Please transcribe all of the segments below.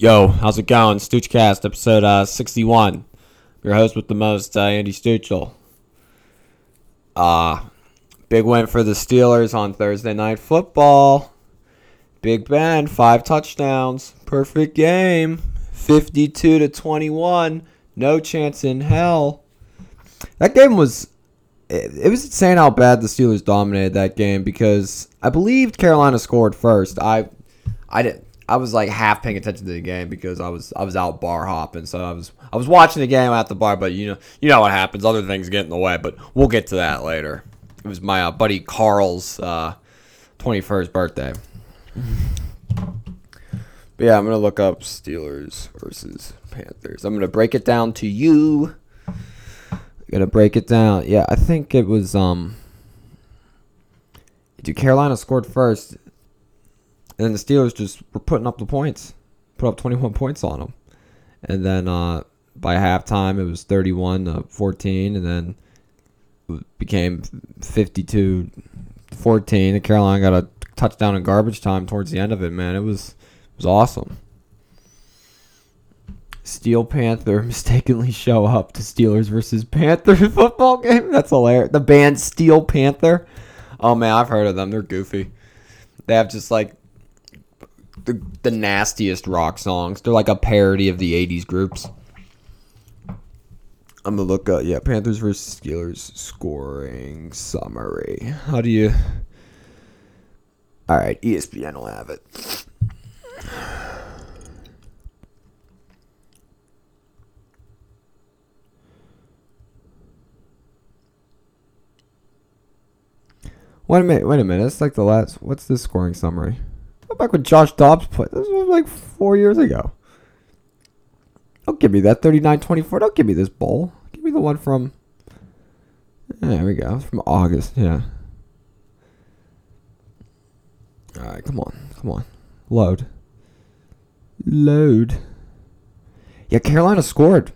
Yo, how's it going? Stoochcast, episode uh, 61. Your host with the most, uh, Andy Stoochel. Uh, big win for the Steelers on Thursday Night Football. Big Ben, five touchdowns. Perfect game. 52 to 21. No chance in hell. That game was. It, it was insane how bad the Steelers dominated that game because I believed Carolina scored first. I, I didn't. I was like half paying attention to the game because I was I was out bar hopping, so I was I was watching the game at the bar. But you know you know what happens, other things get in the way. But we'll get to that later. It was my uh, buddy Carl's uh, first birthday. But yeah, I'm gonna look up Steelers versus Panthers. I'm gonna break it down to you. I'm gonna break it down. Yeah, I think it was um. Dude, Carolina scored first. And then the Steelers just were putting up the points, put up 21 points on them. And then uh, by halftime, it was 31 to 14, and then it became 52 14. And Carolina got a touchdown in garbage time towards the end of it, man. It was it was awesome. Steel Panther mistakenly show up to Steelers versus Panther football game. That's hilarious. The band Steel Panther. Oh man, I've heard of them. They're goofy. They have just like the, the nastiest rock songs. They're like a parody of the 80s groups. I'm gonna look up, yeah, Panthers versus Steelers scoring summary. How do you. Alright, ESPN will have it. Wait a minute, wait a minute. That's like the last. What's this scoring summary? Back when Josh Dobbs played. This was like four years ago. Don't give me that 39-24. Don't give me this bowl. Give me the one from. There we go. From August. Yeah. All right, come on, come on, load, load. Yeah, Carolina scored.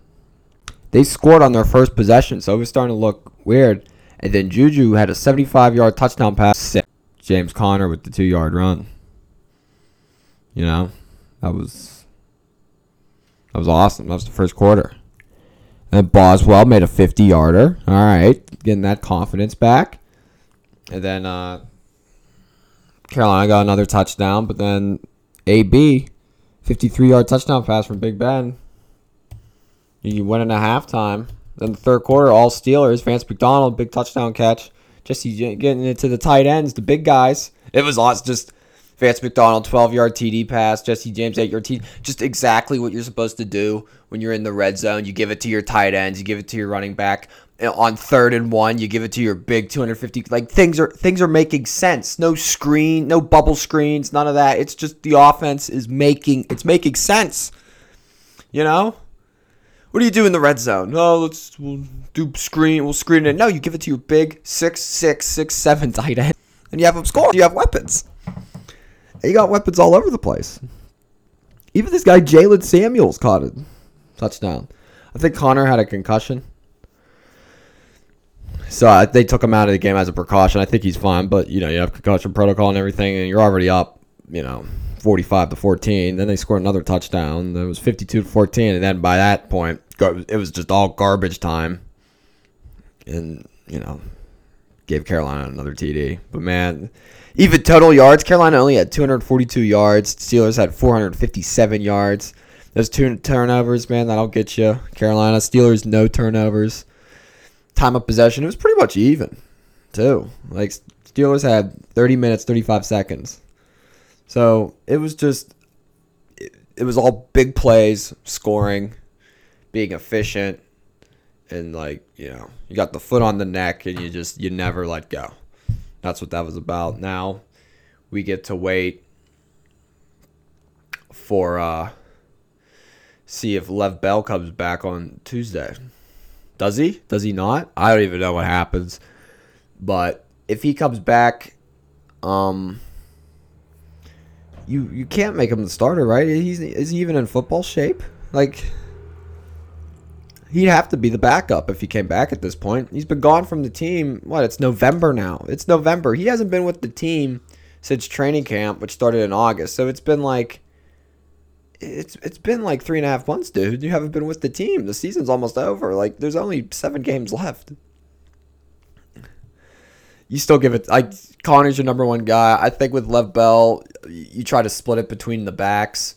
They scored on their first possession, so it was starting to look weird. And then Juju had a 75-yard touchdown pass. James Conner with the two-yard run. You know, that was that was awesome. That was the first quarter. And Boswell made a 50 yarder. All right, getting that confidence back. And then uh, Carolina got another touchdown, but then AB, 53 yard touchdown pass from Big Ben. You went into halftime. Then the third quarter, all Steelers. Vance McDonald, big touchdown catch. Jesse getting into the tight ends, the big guys. It was awesome. Just Vance McDonald, 12 yard TD pass. Jesse James, 8 yard TD. Just exactly what you're supposed to do when you're in the red zone. You give it to your tight ends, you give it to your running back. Uh, on third and one, you give it to your big 250. Like things are things are making sense. No screen, no bubble screens, none of that. It's just the offense is making it's making sense. You know? What do you do in the red zone? Oh, let's we'll do screen. We'll screen it. No, you give it to your big six, six, six, seven tight end, and you have them score. You have weapons. He got weapons all over the place. Even this guy Jaylen Samuels caught a touchdown. I think Conner had a concussion. So they took him out of the game as a precaution. I think he's fine, but you know, you have concussion protocol and everything, and you're already up, you know, 45 to 14. Then they scored another touchdown. It was 52 to 14, and then by that point, it was just all garbage time. And, you know, gave Carolina another TD. But man, even total yards, Carolina only had 242 yards. Steelers had 457 yards. Those two turnovers, man, that'll get you. Carolina Steelers no turnovers. Time of possession, it was pretty much even, too. Like Steelers had 30 minutes, 35 seconds. So it was just, it, it was all big plays, scoring, being efficient, and like you know, you got the foot on the neck, and you just you never let go. That's what that was about. Now we get to wait for uh see if Le'Veon Bell comes back on Tuesday. Does he? Does he not? I don't even know what happens. But if he comes back, um you you can't make him the starter, right? He's is he even in football shape? Like he'd have to be the backup if he came back at this point. He's been gone from the team. What? It's November now. It's November. He hasn't been with the team since training camp, which started in August. So it's been like it's it's been like three and a half months, dude. You haven't been with the team. The season's almost over. Like there's only seven games left. You still give it like Conner's your number one guy. I think with Le'Veon Bell, you try to split it between the backs.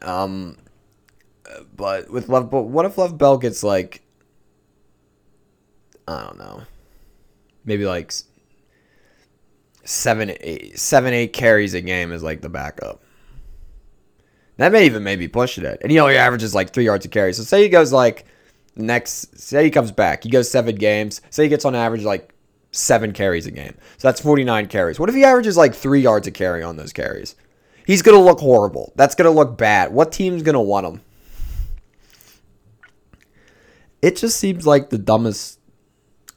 Um, but with Love, but what if Love Bell gets like, I don't know, maybe like seven, eight, seven, eight carries a game is like the backup. That may even maybe push it at. And you know, he averages like three yards a carry. So say he goes like next, say he comes back, he goes seven games. Say he gets on average like seven carries a game. So that's 49 carries. What if he averages like three yards a carry on those carries? He's going to look horrible. That's going to look bad. What team's going to want him? It just seems like the dumbest.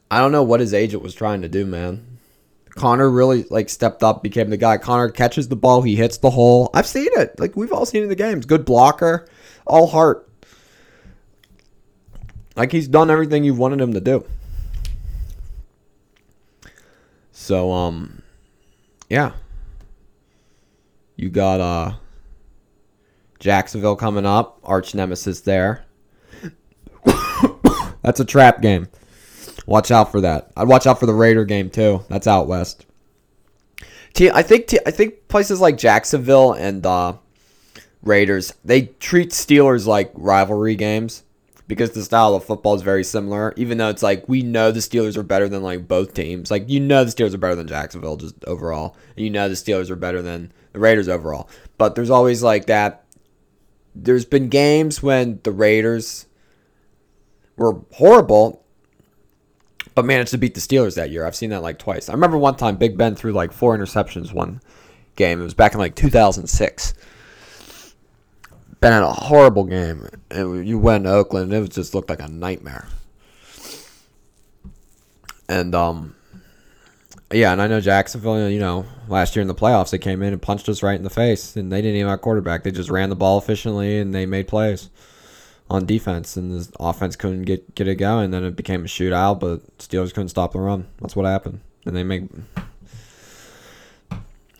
I don't know what his agent was trying to do, man. Conner really like stepped up, became the guy. Conner catches the ball, he hits the hole. I've seen it. Like we've all seen in the games. Good blocker, all heart. Like he's done everything you wanted him to do. So um yeah. You got uh Jacksonville coming up, arch nemesis there. That's a trap game. Watch out for that. I'd watch out for the Raider game too. That's out west. I think I think places like Jacksonville and uh, Raiders they treat Steelers like rivalry games because the style of football is very similar. Even though it's like we know the Steelers are better than like both teams. Like you know the Steelers are better than Jacksonville just overall, and you know the Steelers are better than the Raiders overall. But there's always like that. There's been games when the Raiders were horrible but managed to beat the Steelers that year. I've seen that like twice. I remember one time Big Ben threw like four interceptions one game. It was back in like 2006. Ben had a horrible game. And you went to Oakland, it just looked like a nightmare. And um, yeah, and I know Jacksonville. You know, last year in the playoffs, they came in and punched us right in the face, and they didn't even have quarterback. They just ran the ball efficiently and they made plays on defense, and the offense couldn't get get it going. Then it became a shootout, but Steelers couldn't stop the run. That's what happened, and they make.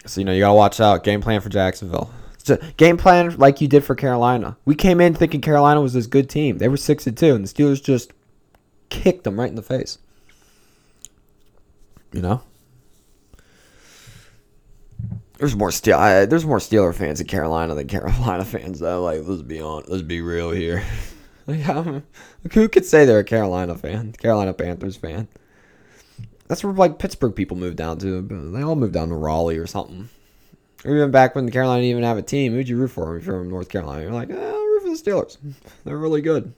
So you know you gotta watch out. Game plan for Jacksonville. game plan like you did for Carolina. We came in thinking Carolina was this good team. They were six and two, and the Steelers just kicked them right in the face. You know. There's more Steel. There's more Steeler fans in Carolina than Carolina fans, though. Like, let's be on. Let's be real here. like, um, who could say they're a Carolina fan? Carolina Panthers fan. That's where like Pittsburgh people moved down to. They all moved down to Raleigh or something. Or even back when the Carolina didn't even have a team, who'd you root for if you're from North Carolina? You're like, oh, I'll root for the Steelers. They're really good.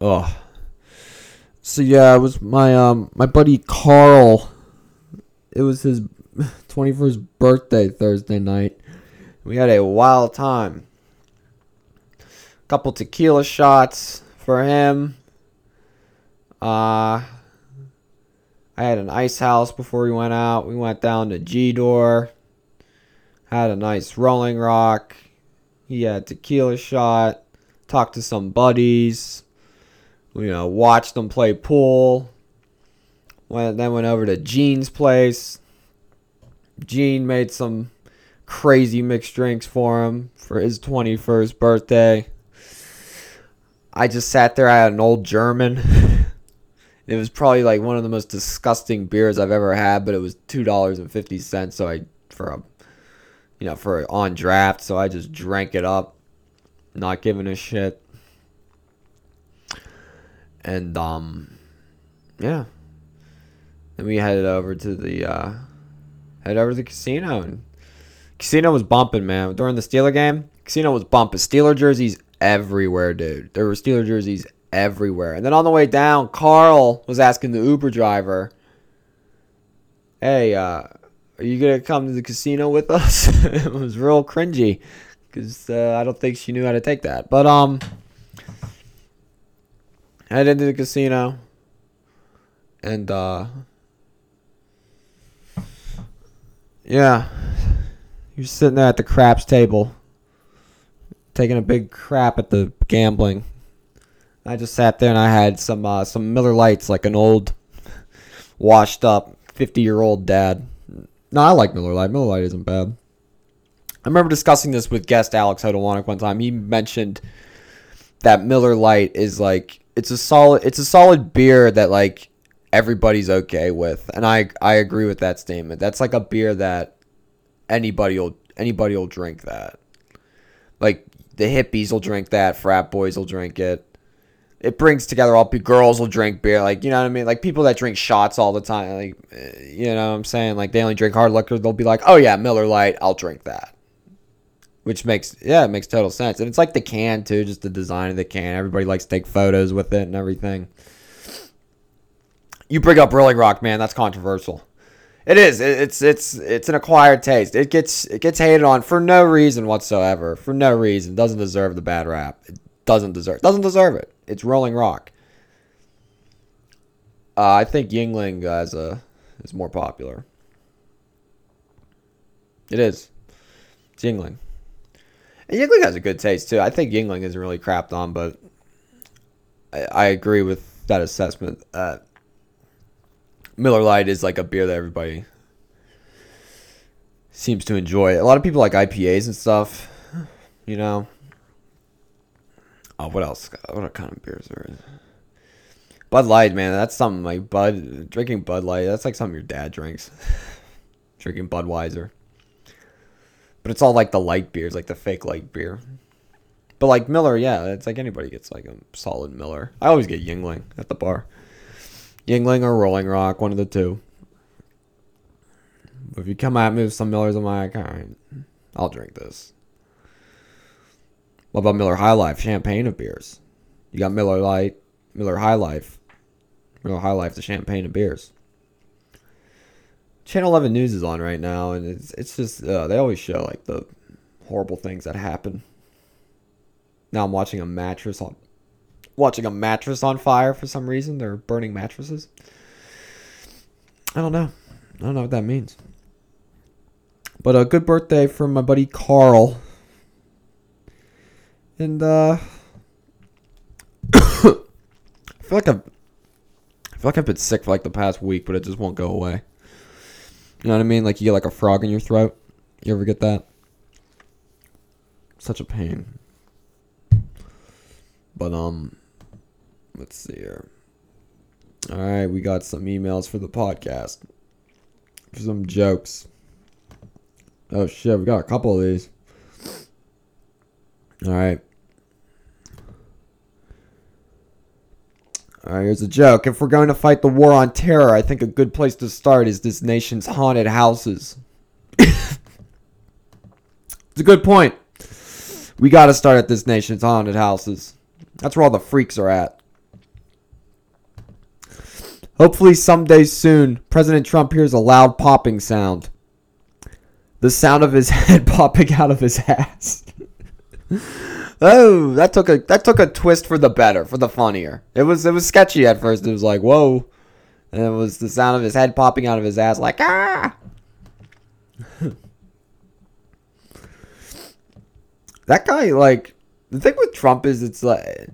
Oh. So yeah, it was my um my buddy Carl. It was his 21st birthday Thursday night. We had a wild time. Couple tequila shots for him. Uh I had an ice house before we went out. We went down to G Door. Had a nice rolling rock. He had tequila shot. Talked to some buddies you know, watched them play pool. Went, then went over to Gene's place. Gene made some crazy mixed drinks for him for his 21st birthday. I just sat there. I had an old German. it was probably like one of the most disgusting beers I've ever had, but it was two dollars and fifty cents. So I for a you know for on draft, so I just drank it up, not giving a shit and um, yeah. Then we headed over to the uh, head over to the casino and casino was bumping, man. During the Steeler game, casino was bumping. Steeler jerseys everywhere, dude. There were Steeler jerseys everywhere. And then on the way down, Carl was asking the Uber driver, "Hey, uh, are you gonna come to the casino with us?" it was real cringy because uh, I don't think she knew how to take that. But um, head into the casino and uh yeah you're sitting there at the craps table taking a big crap at the gambling i just sat there and i had some uh, some miller lights like an old washed up 50 year old dad No, I like Miller Lite. Miller Lite isn't bad. I remember discussing this with guest Alex Hodolwanek one time. He mentioned that Miller Lite is like it's a solid it's a solid beer that like everybody's okay with, and I I agree with that statement. That's like a beer that anybody will anybody will drink that. Like the hippies will drink that, frat boys will drink it. It brings together all people. Girls will drink beer, like you know what I mean. Like people that drink shots all the time, like eh, you know what I'm saying. Like they only drink hard liquor. They'll be like, oh yeah, Miller Lite, I'll drink that. Which makes yeah, it makes total sense. And it's like the can too, just the design of the can. Everybody likes to take photos with it and everything. You bring up Rolling Rock, man. That's controversial. It is. It's it's it's an acquired taste. It gets it gets hated on for no reason whatsoever. For no reason. Doesn't deserve the bad rap. It doesn't deserve. Doesn't deserve it. It's Rolling Rock. Uh, I think Yuengling as a is more popular. It is. It's Yuengling. And Yuengling has a good taste too. I think Yuengling isn't really crapped on, but I, I agree with that assessment. Uh, Miller Lite is like a beer that everybody seems to enjoy. A lot of people like IPAs and stuff. You know. Oh, what else? What kind of beers are? Bud Light, man. That's something like Bud drinking Bud Light. That's like something your dad drinks. drinking Budweiser. But it's all like the light beers, like the fake light beer. But like Miller, yeah, it's like anybody gets like a solid Miller. I always get Yuengling at the bar. Yuengling or Rolling Rock, one of the two. But if you come at me with some Millers, I'm like, all right, I'll drink this. What about Miller High Life, champagne of beers? You got Miller Lite, Miller High Life, Miller High Life, the champagne of beers. Channel 11 News is on right now, and it's it's just uh, they always show like the horrible things that happen. Now I'm watching a mattress on watching a mattress on fire for some reason. They're burning mattresses. I don't know. I don't know what that means. But a good birthday from my buddy Carl. And uh I feel like I've I feel like I've been sick for like the past week, but it just won't go away. You know what I mean? Like you get like a frog in your throat. You ever get that? Such a pain. But um Let's see here. All right, we got some emails for the podcast. For some jokes. Oh shit, we got a couple of these. All right. Right, here's a joke. If we're going to fight the war on terror, I think a good place to start is this nation's haunted houses. it's a good point. We got to start at this nation's haunted houses. That's where all the freaks are at. Hopefully, someday soon, President Trump hears a loud popping sound. The sound of his head popping out of his ass. oh, that took a that took a twist for the better, for the funnier. It was it was sketchy at first. It was like whoa, and it was the sound of his head popping out of his ass, like ah. that guy, like the thing with Trump is, it's like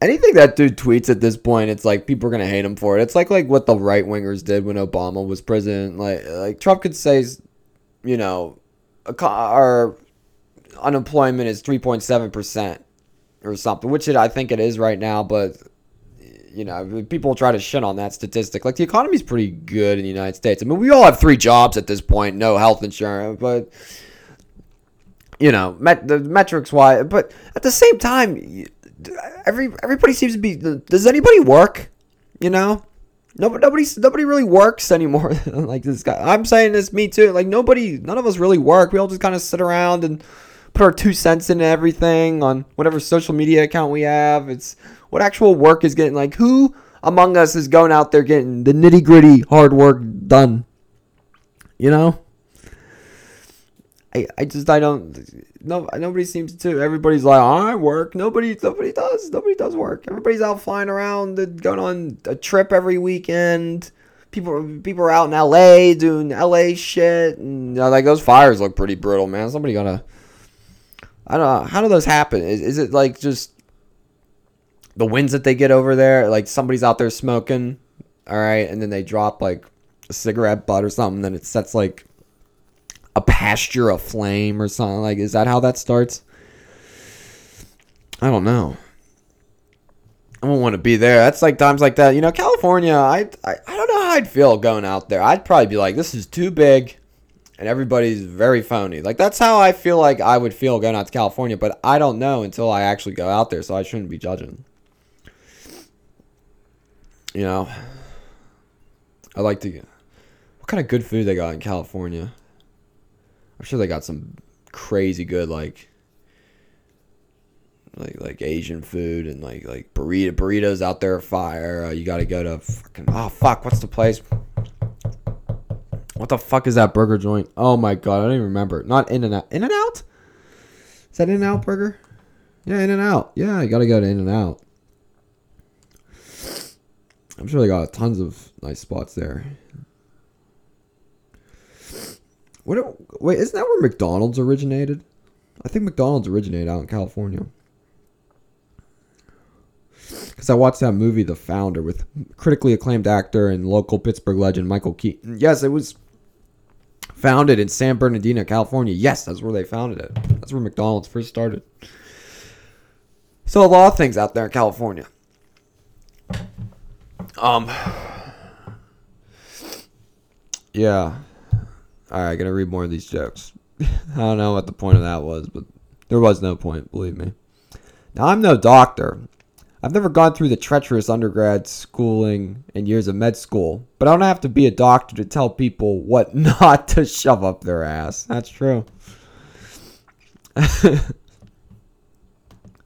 anything that dude tweets at this point, it's like people are gonna hate him for it. It's like like what the right wingers did when Obama was president. Like like Trump could say, you know, our unemployment is three point seven percent or something, which it, I think it is right now. But you know, people try to shit on that statistic. Like the economy's pretty good in the United States. I mean, we all have three jobs at this point, no health insurance, but you know, met, the metrics why, But at the same time every everybody seems to be. Does anybody work? You know, nobody nobody nobody really works anymore. like this guy, I'm saying this. Me too. Like nobody, none of us really work. We all just kind of sit around and put our two cents into everything on whatever social media account we have. It's what actual work is getting. Like who among us is going out there getting the nitty gritty hard work done? You know. I, I just I don't no nobody seems to everybody's like I work nobody nobody does nobody does work everybody's out flying around going on a trip every weekend people people are out in LA doing LA shit and you know, like those fires look pretty brutal man somebody gonna I don't know how do those happen is, is it like just the winds that they get over there like somebody's out there smoking all right and then they drop like a cigarette butt or something, then it sets like a pasture aflame or something. Like, is that how that starts? I don't know. I don't want to be there. That's like times like that. You know, California, I, I, I don't know how I'd feel going out there. I'd probably be like, this is too big and everybody's very phony. Like, that's how I feel like I would feel going out to California, but I don't know until I actually go out there, so I shouldn't be judging. You know, I like to. What kind of good food they got in California? I'm sure they got some crazy good like like like Asian food and like like burrito burritos out there fire. Uh, you got to go to fucking oh fuck, what's the place? What the fuck is that burger joint? Oh my god, I don't even remember. Not In and Out. In and Out? Is that In and Out burger? Yeah, In and Out. Yeah, you got to go to In and Out. I'm sure they got tons of nice spots there. What? Wait, isn't that where McDonald's originated? I think McDonald's originated out in California. Because I watched that movie, The Founder, with critically acclaimed actor and local Pittsburgh legend Michael Keaton. Yes, it was founded in San Bernardino, California. Yes, that's where they founded it. That's where McDonald's first started. So a lot of things out there in California. Um. Yeah. All right, gonna read more of these jokes. I don't know what the point of that was, but there was no point, believe me. Now I'm no doctor. I've never gone through the treacherous undergrad schooling and years of med school, but I don't have to be a doctor to tell people what not to shove up their ass. That's true.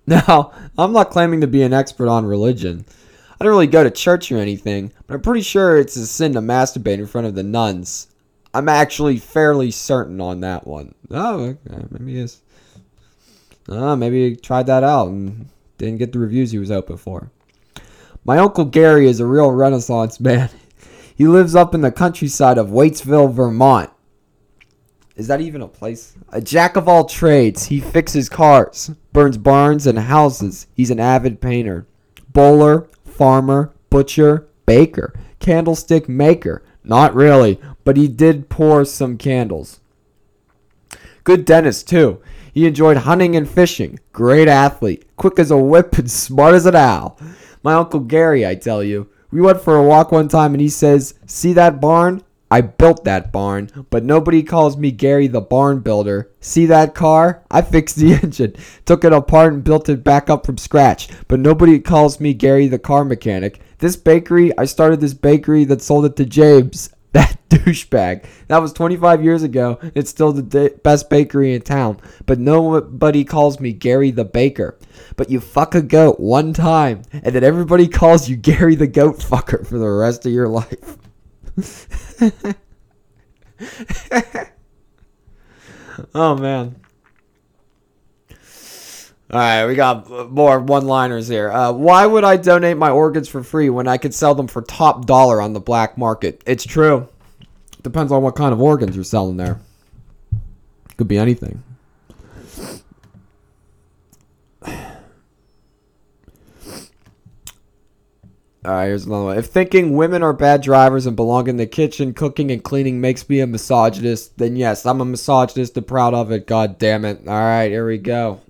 now, I'm not claiming to be an expert on religion. I don't really go to church or anything, but I'm pretty sure it's a sin to masturbate in front of the nuns. I'm actually fairly certain on that one. Oh, okay, maybe is. Oh, uh, maybe tried that out and didn't get the reviews he was hoping for. My uncle Gary is a real Renaissance man. He lives up in the countryside of Waitsville, Vermont. Is that even a place? A jack of all trades. He fixes cars, burns barns and houses. He's an avid painter. Bowler, farmer, butcher, baker, candlestick maker. Not really, but he did pour some candles. Good dentist, too. He enjoyed hunting and fishing. Great athlete. Quick as a whip and smart as an owl. My Uncle Gary, I tell you. We went for a walk one time and he says, See that barn? I built that barn, but nobody calls me Gary the barn builder. See that car? I fixed the engine, took it apart and built it back up from scratch, but nobody calls me Gary the car mechanic. This bakery, I started this bakery that sold it to James. That douchebag. That was 25 years ago. It's still the best bakery in town. But nobody calls me Gary the Baker. But you fuck a goat one time, and then everybody calls you Gary the Goat Fucker for the rest of your life. oh, man. All right, we got more one-liners here. Uh, why would I donate my organs for free when I could sell them for top dollar on the black market? It's true. Depends on what kind of organs you're selling there. Could be anything. All right, here's another one. If thinking women are bad drivers and belong in the kitchen, cooking and cleaning makes me a misogynist, then yes, I'm a misogynist and proud of it. God damn it. All right, here we go.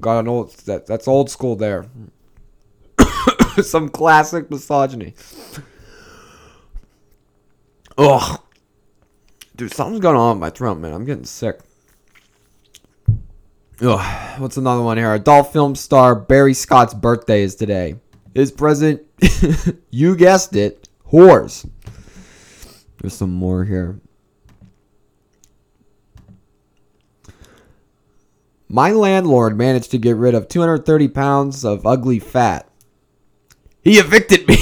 Got an old that that's old school there. Some classic misogyny. Ugh. Dude, something's going on in my throat, man. I'm getting sick. Ugh. What's another one here? Adult film star Barry Scott's birthday is today. His present, you guessed it, whores. There's some more here. My landlord managed to get rid of 230 pounds of ugly fat. He evicted me.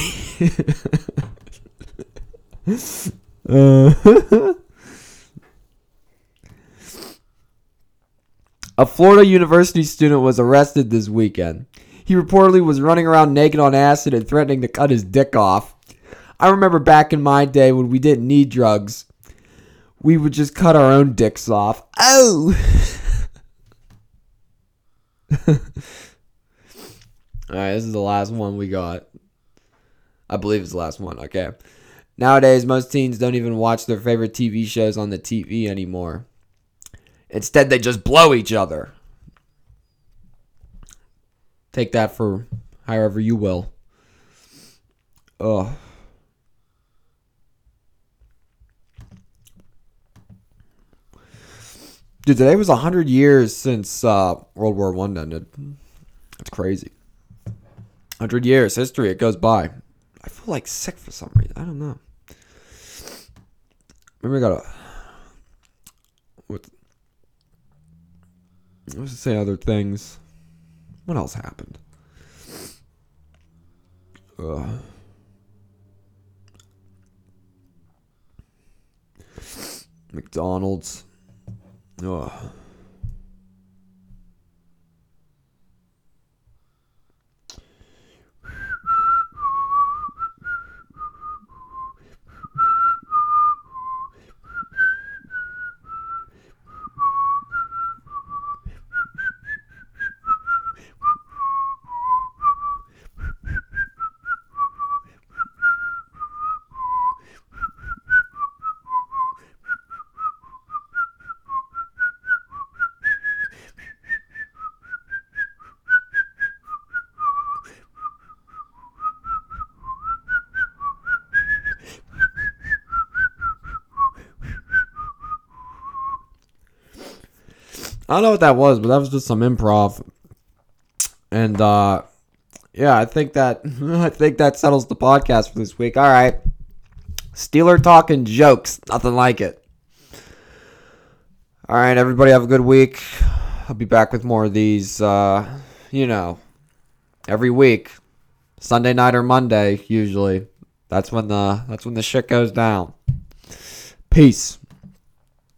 uh, a Florida University student was arrested this weekend. He reportedly was running around naked on acid and threatening to cut his dick off. I remember back in my day when we didn't need drugs, we would just cut our own dicks off. Oh! All right, this is the last one we got. I believe it's the last one. Okay. Nowadays, most teens don't even watch their favorite TV shows on the TV anymore. Instead, they just blow each other. Take that for however you will. Ugh. Dude, today was 100 years since uh, World War One ended. That's crazy. 100 years, history, it goes by. I feel like sick for some reason. I don't know. Maybe I gotta. What? Let's just say other things. What else happened? McDonald's. Ugh. I don't know what that was, but that was just some improv. And uh yeah, I think that I think that settles the podcast for this week. All right. Steeler talking jokes, nothing like it. All right, everybody have a good week. I'll be back with more of these uh, you know, every week. Sunday night or Monday usually. That's when the that's when the shit goes down. Peace.